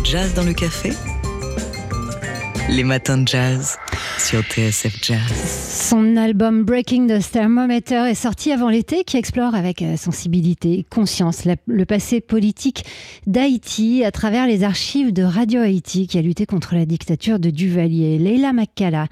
du jazz dans le café Les matins de jazz sur TSF Jazz. Son album Breaking the Thermometer est sorti avant l'été, qui explore avec euh, sensibilité conscience le passé politique d'Haïti à travers les archives de Radio Haïti, qui a lutté contre la dictature de Duvalier. Leila Makala,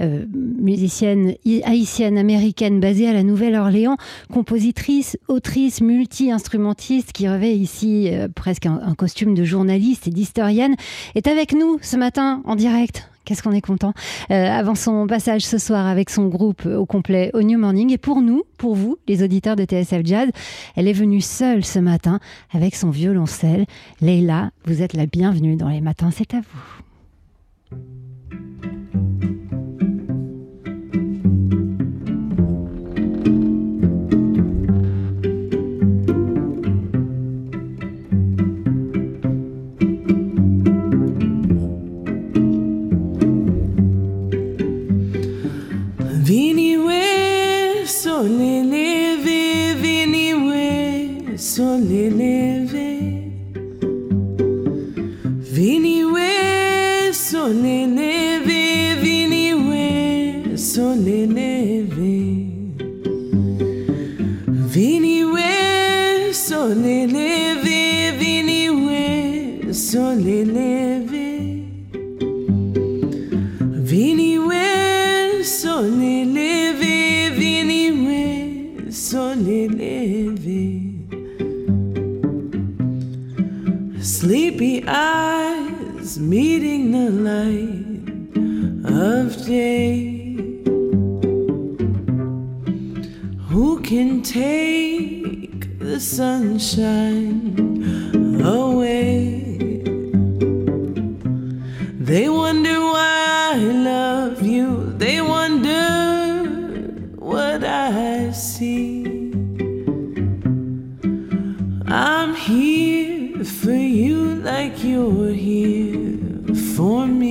euh, musicienne haïtienne américaine basée à la Nouvelle-Orléans, compositrice, autrice, multi-instrumentiste, qui revêt ici euh, presque un costume de journaliste et d'historienne, est avec nous ce matin en direct Qu'est-ce qu'on est content. Euh, avant son passage ce soir avec son groupe au complet au New Morning. Et pour nous, pour vous, les auditeurs de TSF Jazz, elle est venue seule ce matin avec son violoncelle. Leila, vous êtes la bienvenue dans les matins, c'est à vous. solely living do it here for me.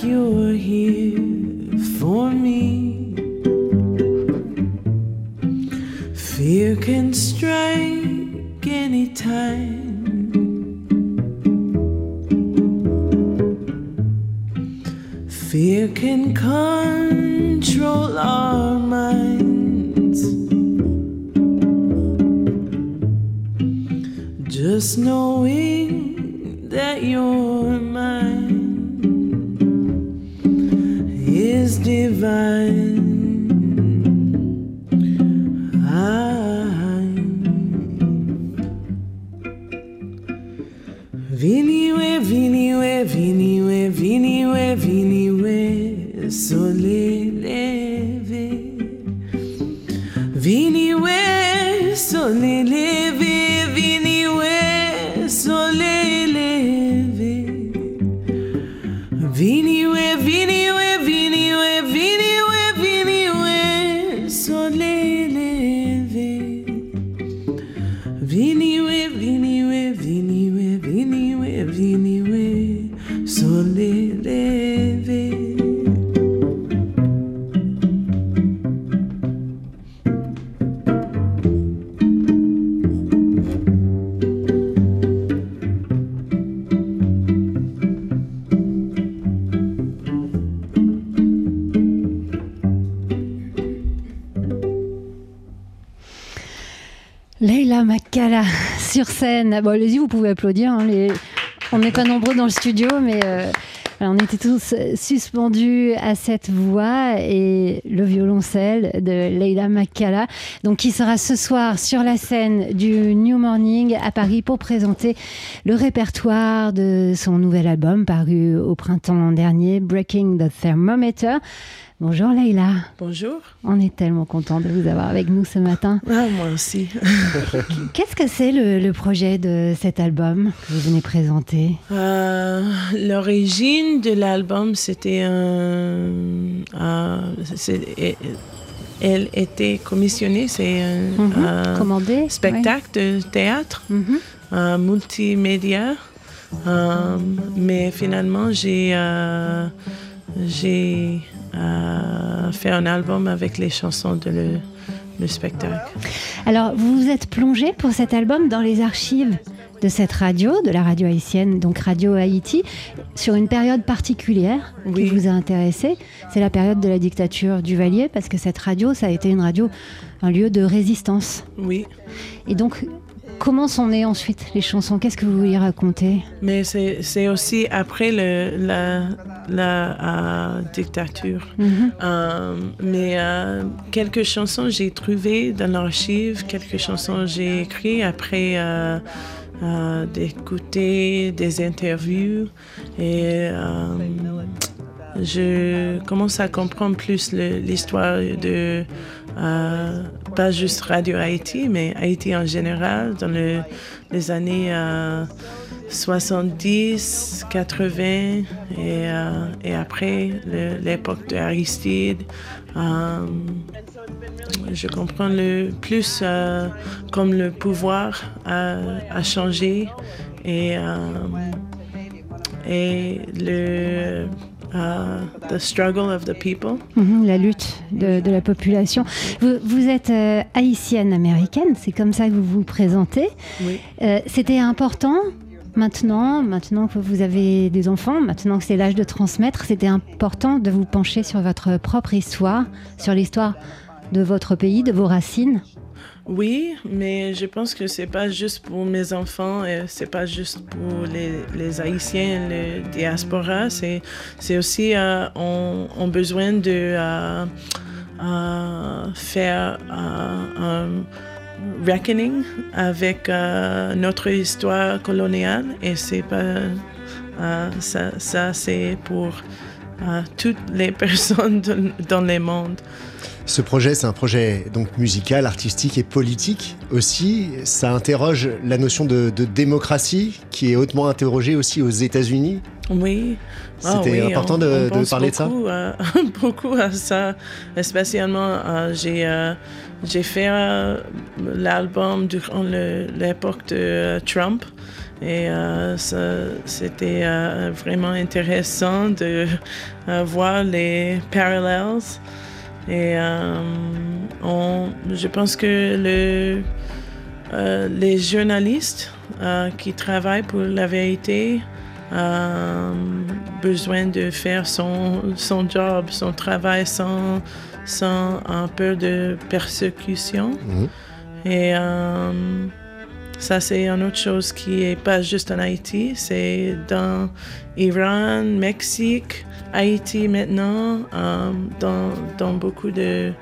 like you're here for me. Fear can strike anytime. Fear can control our minds. Just know. Ah. Sur scène. Bon, allez-y, vous pouvez applaudir. Hein, on n'est pas nombreux dans le studio, mais euh, on était tous suspendus à cette voix et le violoncelle de Leila Makala, donc qui sera ce soir sur la scène du New Morning à Paris pour présenter le répertoire de son nouvel album paru au printemps dernier, Breaking the Thermometer. Bonjour Leïla. Bonjour. On est tellement content de vous avoir avec nous ce matin. Ah, moi aussi. Qu'est-ce que c'est le, projet de cet album que vous venez présenter? Euh, L'origine de l'album, c'était un... Euh, elle était commissionnée, c'est un mhm. spectacle de théâtre mhm. multimédia. Euh, mais finalement, j'ai j'ai euh, fait un album avec les chansons de le, spectacle. Alors, vous vous êtes plongé pour cet album dans les archives de cette radio, de la radio haïtienne, donc Radio Haïti, sur une période particulière qui vous a intéressé. C'est la période de la dictature du Valier, parce que cette radio, ça a été une radio, un lieu de résistance. Oui. Et donc, Comment sont nées ensuite les chansons? Qu'est-ce que vous vouliez raconter? Mais c'est aussi après le, la, la euh, dictature. Mhm. Euh, mais euh, quelques chansons j'ai trouvées dans l'archive, quelques chansons j'ai écrites après d'écouter des interviews et je commence à comprendre plus l'histoire de pas juste Radio Haïti, mais Haïti en général, dans les années 70, 80 et, euh, et après l'époque de Aristide. Euh, je comprends le plus euh, comme le pouvoir a, changé et, et le Uh, the struggle of the people. Mhm, la lutte de, de la population. Vous, vous êtes euh, haïtienne américaine, c'est comme ça que vous vous présentez. Oui. Euh, C'était important maintenant, maintenant que vous avez des enfants, maintenant que c'est l'âge de transmettre, c'était important de vous pencher sur votre propre histoire, sur l'histoire de votre pays, de vos racines. Oui, mais je pense que c'est pas juste pour mes enfants, c'est pas juste pour les, les Haïtiens, les diaspora, c'est, aussi, euh, on, on, besoin de euh, euh, faire un reckoning avec notre histoire coloniale et c'est pas, ça, ça c'est pour toutes les personnes dans le monde. Ce projet, c'est un projet donc musical, artistique et politique aussi. Ça interroge la notion de, démocratie qui est hautement interrogée aussi aux États-Unis. Oui. C'était ah important de, parler de ça. Euh, beaucoup à ça, spécialement euh, j'ai euh, j'ai fait l'album durant l'époque de Trump. Et c'était vraiment intéressant de voir les parallèles et euh, on, je pense que le, euh, les journalistes euh, qui travaillent pour la vérité ont besoin de faire son, son job, son travail sans, sans un peu de persécution. Mhm. Et ça, c'est une autre chose qui n'est pas juste en Haïti, c'est dans Iran, Mexique, Haïti maintenant, euh, dans, dans, beaucoup de,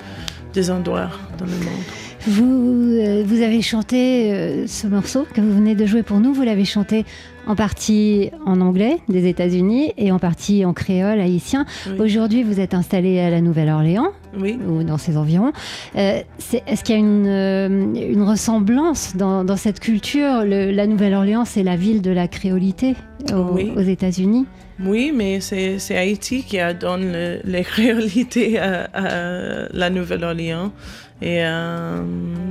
des endroits dans le monde. Vous, euh, vous avez chanté euh, ce morceau que vous venez de jouer pour nous, vous l'avez chanté en partie en anglais des États-Unis et en partie en créole haïtien. Aujourd'hui, vous êtes installé à la Nouvelle-Orléans oui. ou dans ses environs. Est-ce qu'il y a une, une ressemblance dans, dans, cette culture La Nouvelle-Orléans, c'est la ville de la créolité aux États-Unis? Oui, mais c'est Haïti qui a donné les créolités à, la Nouvelle-Orléans. Et euh,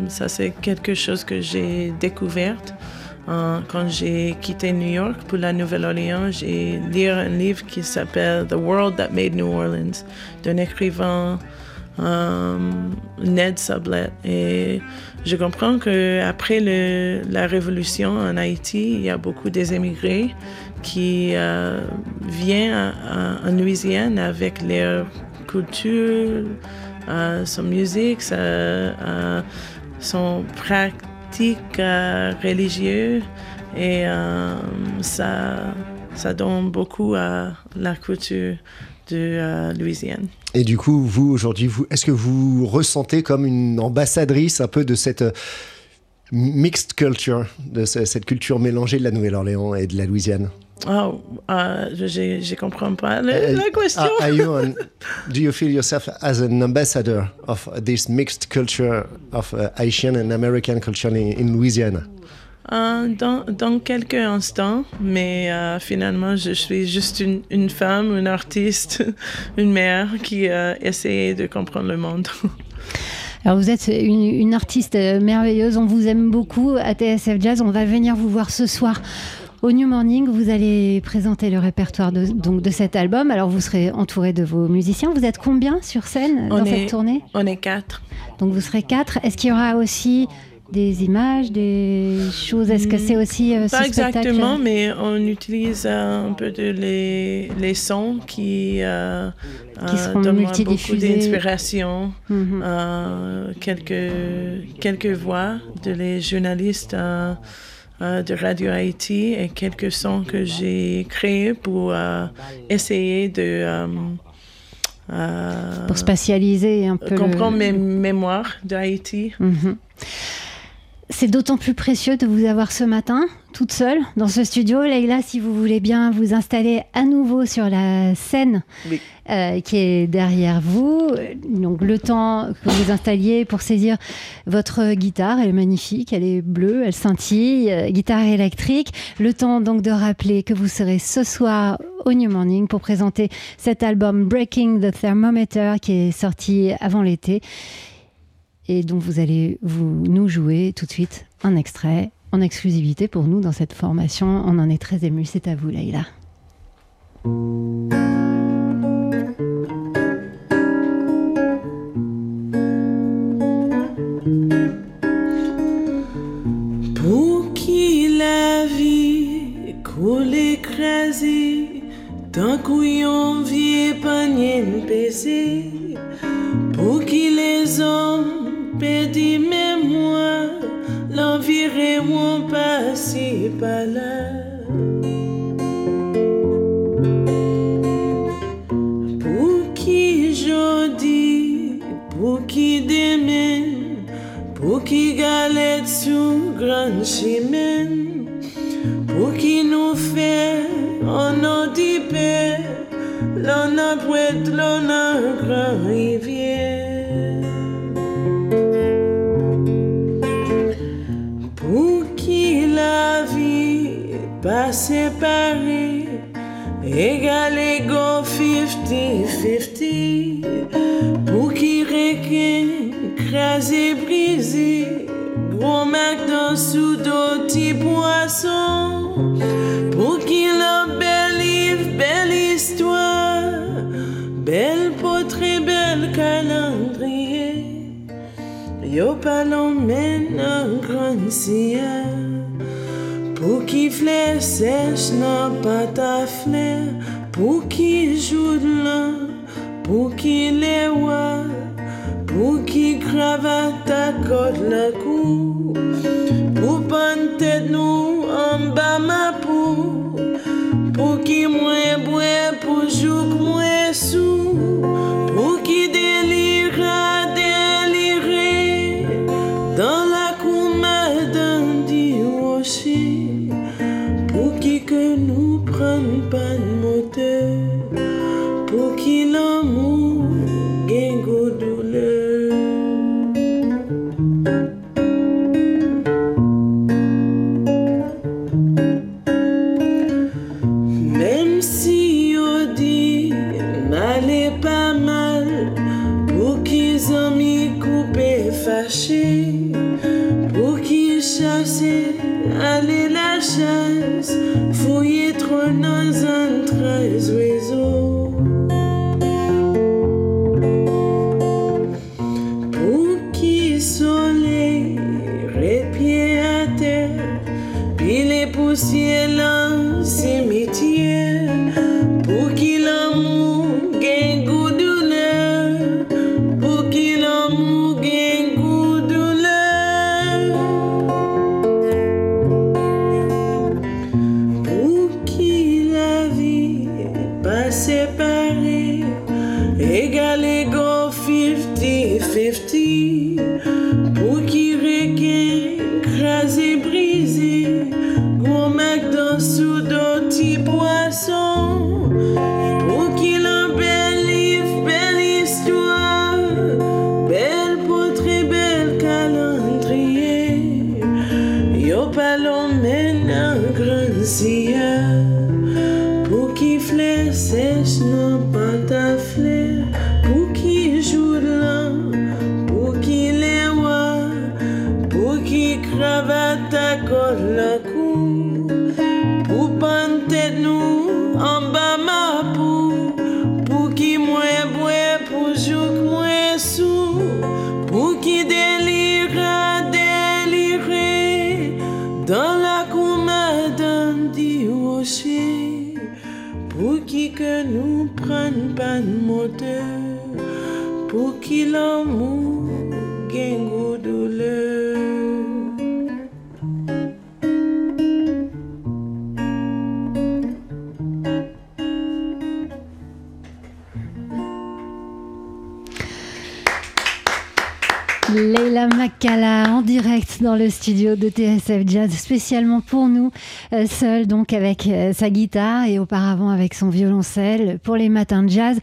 ça, c'est quelque chose que j'ai découvert. Euh, quand j'ai quitté New York pour la Nouvelle-Orléans, j'ai lu un livre qui s'appelle The World That Made New Orleans d'un écrivain euh, Ned Sublette. Et je comprends qu'après la révolution en Haïti, il y a beaucoup des émigrés qui euh, vient en Louisiane avec leur culture, euh, son musique, son pratique religieuse et ça, ça donne beaucoup à la culture de Louisiane. Et du coup, vous aujourd'hui, vous, est-ce que vous ressentez comme une ambassadrice un peu de cette mixed culture, de cette culture mélangée de la Nouvelle-Orléans et de la Louisiane? Oh, uh, je ne comprends pas la, uh, la question. Are, you an, do you feel yourself as an ambassador of this mixed culture of uh, Haitian and American culture in, in Louisiana? Uh, dans, dans, quelques instants, mais uh, finalement, je suis juste une, une, femme, une artiste, une mère qui a essayé de comprendre le monde. Alors vous êtes une, une, artiste merveilleuse, on vous aime beaucoup à TSF Jazz, on va venir vous voir ce soir au New Morning, vous allez présenter le répertoire de, donc, de cet album. Alors, vous serez entouré de vos musiciens. Vous êtes combien sur scène dans cette tournée? On est quatre. Donc, vous serez quatre. Est-ce qu'il y aura aussi des images, des choses Est-ce que c'est aussi euh, Pas exactement, mais on utilise un peu de les, les sons qui, euh, qui euh, seront donnent beaucoup d'inspiration, mhm. euh, quelques, quelques voix de les journalistes euh, de Radio Haïti et quelques sons que j'ai créés pour euh, essayer de... Euh, pour spatialiser un peu... Comprendre mes mémoires d'Haïti. Mhm. C'est d'autant plus précieux de vous avoir ce matin, toute seule, dans ce studio. Leïla, si vous voulez bien vous installer à nouveau sur la scène euh, qui est derrière vous. Donc, le temps que vous installiez pour saisir votre guitare, elle est magnifique, elle est bleue, elle scintille, euh, guitare électrique. Le temps donc de rappeler que vous serez ce soir au New Morning pour présenter cet album Breaking the Thermometer qui est sorti avant l'été et dont vous allez vous, nous jouer tout de suite un extrait en exclusivité pour nous dans cette formation. On en est très ému. C'est à vous, Leïla. Pour qui la vie coule écrasée, d'un couillon vieux panier baisé, pour qui les hommes Pedi mémoire, l'environnement passé par là. Pour qui jodi, pour qui demain, pour qui galette sous grand chemin, pour qui nous fait on a dit l'on a l'on a grand rivière. Pas séparés, égal égaux 50-50, pour qui requin, crasé, brisé, gros mac dans sous d'autres poissons, pour qui la belle livre, belle histoire, belle portrait, belle calendrier, yo pas l'emmène un grand ciel. Pour qui fleur sèche n'a pas ta fleur, pour qui joue là, pour qui les voit, pour qui cravate ta côte la cou, pour tête nous en bas ma peau, pour qui moins bois, pour jouer moins for you. see Pour qui que nous prenne pas de moteur Pour qui l'amour Makala en direct dans le studio de TSF Jazz, spécialement pour nous, euh, seule donc avec euh, sa guitare et auparavant avec son violoncelle pour les matins de jazz.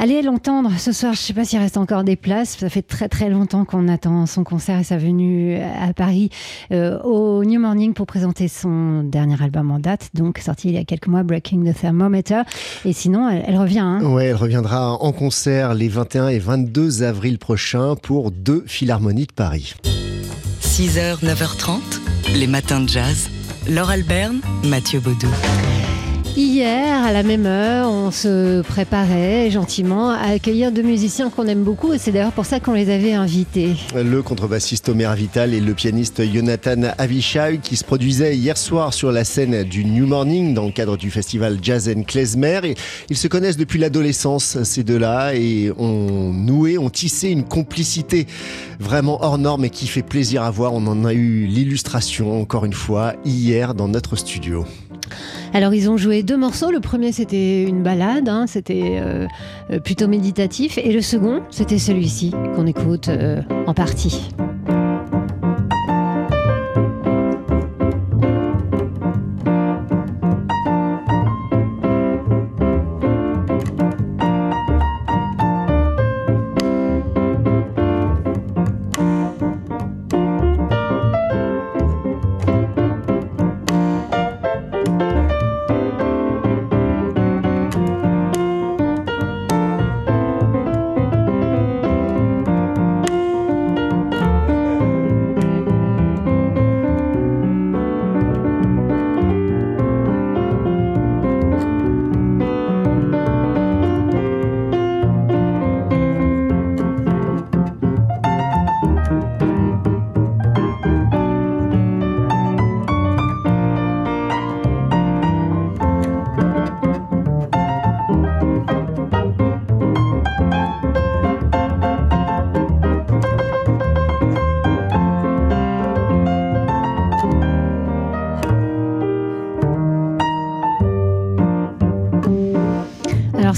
Allez l'entendre ce soir, je ne sais pas s'il reste encore des places, ça fait très très longtemps qu'on attend son concert et sa venue à Paris euh, au New Morning pour présenter son dernier album en date, donc sorti il y a quelques mois, Breaking the Thermometer. Et sinon, elle, elle revient. Hein. Ouais, elle reviendra en concert les 21 et 22 avril prochains pour deux philharmonies de Paris. 6h, 9h30, les matins de jazz. Laure Alberne, Mathieu Baudou. Hier, à la même heure, on se préparait gentiment à accueillir deux musiciens qu'on aime beaucoup et c'est d'ailleurs pour ça qu'on les avait invités. Le contrebassiste Omer Vital et le pianiste Jonathan Avishai qui se produisaient hier soir sur la scène du New Morning dans le cadre du festival Jazz and Klezmer. Ils se connaissent depuis l'adolescence, ces deux-là, et ont noué, ont tissé une complicité vraiment hors norme et qui fait plaisir à voir. On en a eu l'illustration encore une fois hier dans notre studio. Alors ils ont joué deux morceaux. Le premier c'était une balade, hein, c'était euh, euh, plutôt méditatif, et le second c'était celui-ci qu'on écoute euh, en partie.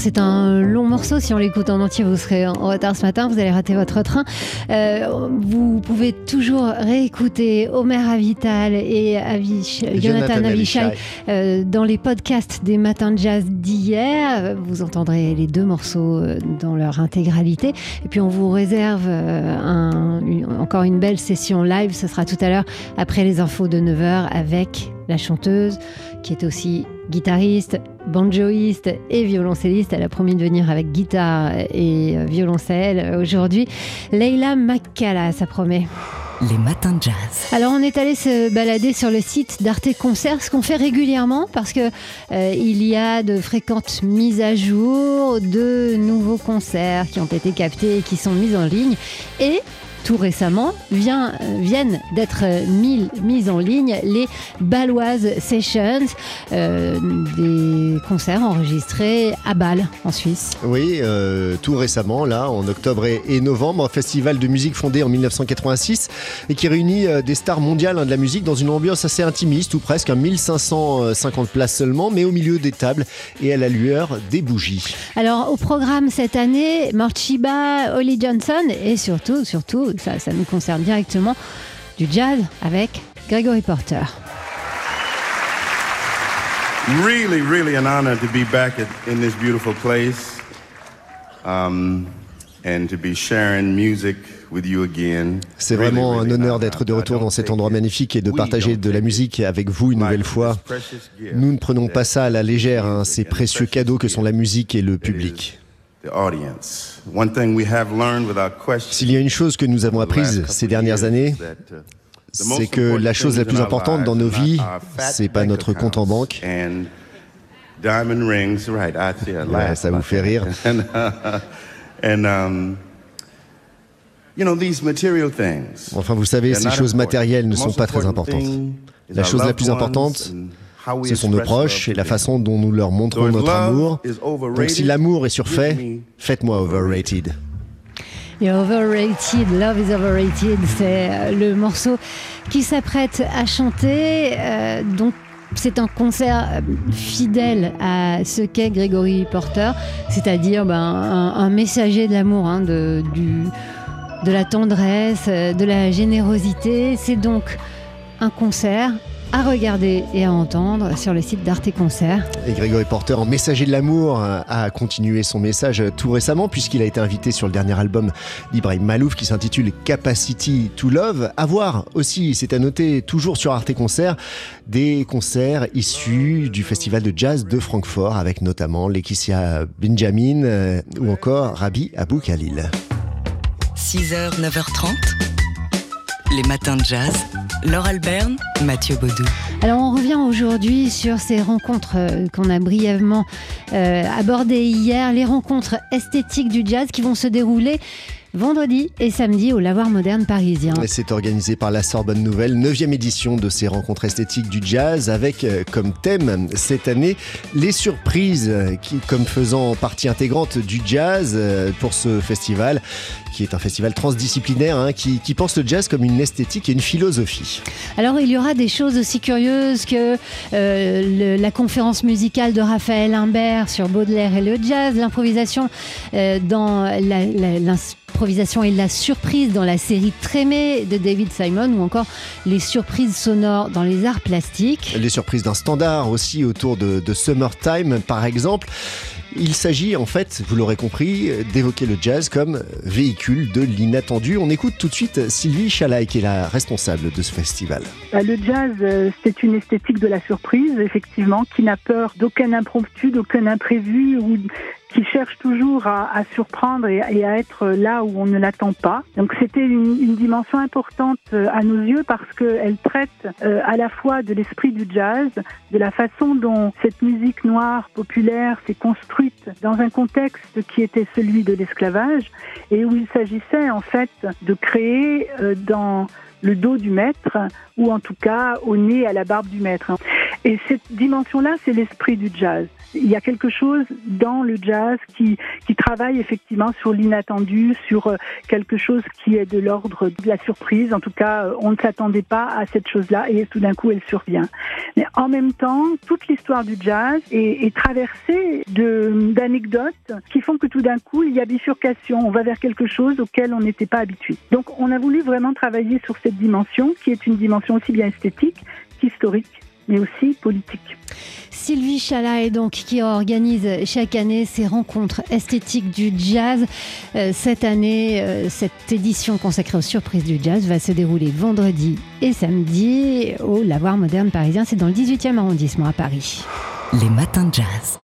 C'est un long morceau, si on l'écoute en entier, vous serez en retard ce matin, vous allez rater votre train. Euh, vous pouvez toujours réécouter Omer Avital et Avish- Jonathan, Jonathan Avishai euh, dans les podcasts des matins de jazz d'hier. Vous entendrez les deux morceaux euh, dans leur intégralité. Et puis on vous réserve un- une- encore une belle session live. Ce sera tout à l'heure après les infos de 9h avec la chanteuse qui est aussi guitariste, banjoïste et violoncelliste. Elle a promis de venir avec guitare et euh, violoncelle aujourd'hui. Leila Makala, ça promet. Les matins de jazz. Alors on est allé se balader sur le site d'Arte Concert, ce qu'on fait régulièrement parce que euh, il y a de fréquentes mises à jour de nouveaux concerts qui ont été captés et qui sont mis en ligne et tout récemment vient, viennent d'être euh, mis, mises en ligne les Baloise Sessions, euh, des concerts enregistrés à Bâle en Suisse. Oui, euh, tout récemment, là, en octobre et, et novembre, un festival de musique fondé en 1986 et qui réunit euh, des stars mondiales hein, de la musique dans une ambiance assez intimiste ou presque à 1550 places seulement, mais au milieu des tables et à la lueur des bougies. Alors au programme cette année, Morchiba, Holly Johnson et surtout, surtout, ça, ça nous concerne directement, du jazz avec Gregory Porter. Really, really an honor to be back at, in this beautiful place um, and to be sharing music with you again. C'est Really, vraiment un really honneur honor. d'être de retour dans cet endroit it- magnifique et de partager de la musique avec vous une nouvelle fois. Nous ne prenons pas ça à la légère, hein, ces précieux cadeaux que sont la musique et le public. The audience. One thing we have learned without question S'il y a une chose que nous avons apprise ces dernières années, uh, c'est que la chose la plus importante dans nos vies, c'est pas notre compte en banque. Ouais, ça vous fait rire. And, and um, you know these material things. Enfin, vous savez, ces choses matérielles ne sont pas très important importantes. La chose la plus importante, ce sont nos proches et la façon dont nous leur montrons notre amour. Donc si l'amour est surfait, faites-moi overrated. Et Overrated, Love is Overrated, c'est euh, le morceau qui s'apprête à chanter. euh, donc, c'est un concert euh, fidèle à ce qu'est Gregory Porter, c'est-à-dire ben, un, un messager de l'amour, hein, de, du, de la tendresse, de la générosité. C'est donc un concert à regarder et à entendre sur le site d'Arte Concert. Et Grégory Porter, en messager de l'amour, euh, a continué son message tout récemment puisqu'il a été invité sur le dernier album d'Ibrahim Malouf qui s'intitule Capacity to Love. À voir aussi, c'est à noter, toujours sur Arte Concert, des concerts issus du festival de jazz de Francfort avec notamment Laetitia Benjamin euh, ou encore Rabi Abou Khalil. 6h, 9h30. Les matins de jazz. Laure Alberne, Mathieu Baudou. Alors on revient aujourd'hui sur ces rencontres euh, qu'on a brièvement euh, abordées hier, les rencontres esthétiques du jazz qui vont se dérouler vendredi et samedi au Lavoir Moderne parisien. C'est organisé par la Sorbonne Nouvelle, 9e édition de ces rencontres esthétiques du jazz, avec euh, comme thème cette année les surprises, qui, comme faisant partie intégrante du jazz pour ce festival, qui est un festival transdisciplinaire, hein, qui, qui pense le jazz comme une esthétique et une philosophie. Alors il y aura des choses aussi curieuses que euh, la conférence musicale de Raphaël Imbert sur Baudelaire et le jazz, l'improvisation euh, dans la- la- l'improvisation et la surprise dans la série Trémé de David Simon ou encore les surprises sonores dans les arts plastiques. Les surprises d'un standard aussi autour de, de Summertime, par exemple. Il s'agit en fait, vous l'aurez compris, d'évoquer le jazz comme véhicule de l'inattendu. On écoute tout de suite Sylvie Chalaï, qui est la responsable de ce festival. Bah, Le jazz, euh, c'est une esthétique de la surprise, effectivement, qui n'a peur d'aucun impromptu, d'aucun imprévu, ou qui cherche toujours à, à surprendre et, et à être là où on ne l'attend pas. Donc c'était une, une dimension importante euh, à nos yeux parce qu'elle traite euh, à la fois de l'esprit du jazz, de la façon dont cette musique noire populaire s'est construite dans un contexte qui était celui de l'esclavage et où il s'agissait en fait de créer euh, dans le dos du maître, ou en tout cas au nez, à la barbe du maître. Et cette dimension-là, c'est l'esprit du jazz. Il y a quelque chose dans le jazz qui, qui travaille effectivement sur l'inattendu, sur euh, quelque chose qui est de l'ordre de la surprise. En tout cas, euh, on ne s'attendait pas à cette chose-là et tout d'un coup, elle survient. Mais en même temps, toute l'histoire du jazz est, est traversée d'anecdotes qui font que tout d'un coup, il y a bifurcation. On va vers quelque chose auquel on n'était pas habitué. Donc, on a voulu vraiment travailler sur cette dimension qui est une dimension aussi bien esthétique qu'historique, mais aussi politique. Sylvie Chala est donc qui organise chaque année ces rencontres esthétiques du jazz. Euh, cette année, euh, cette édition consacrée aux surprises du jazz va se dérouler vendredi et samedi au Lavoir Moderne parisien. C'est dans le 18e arrondissement à Paris. Les matins de jazz.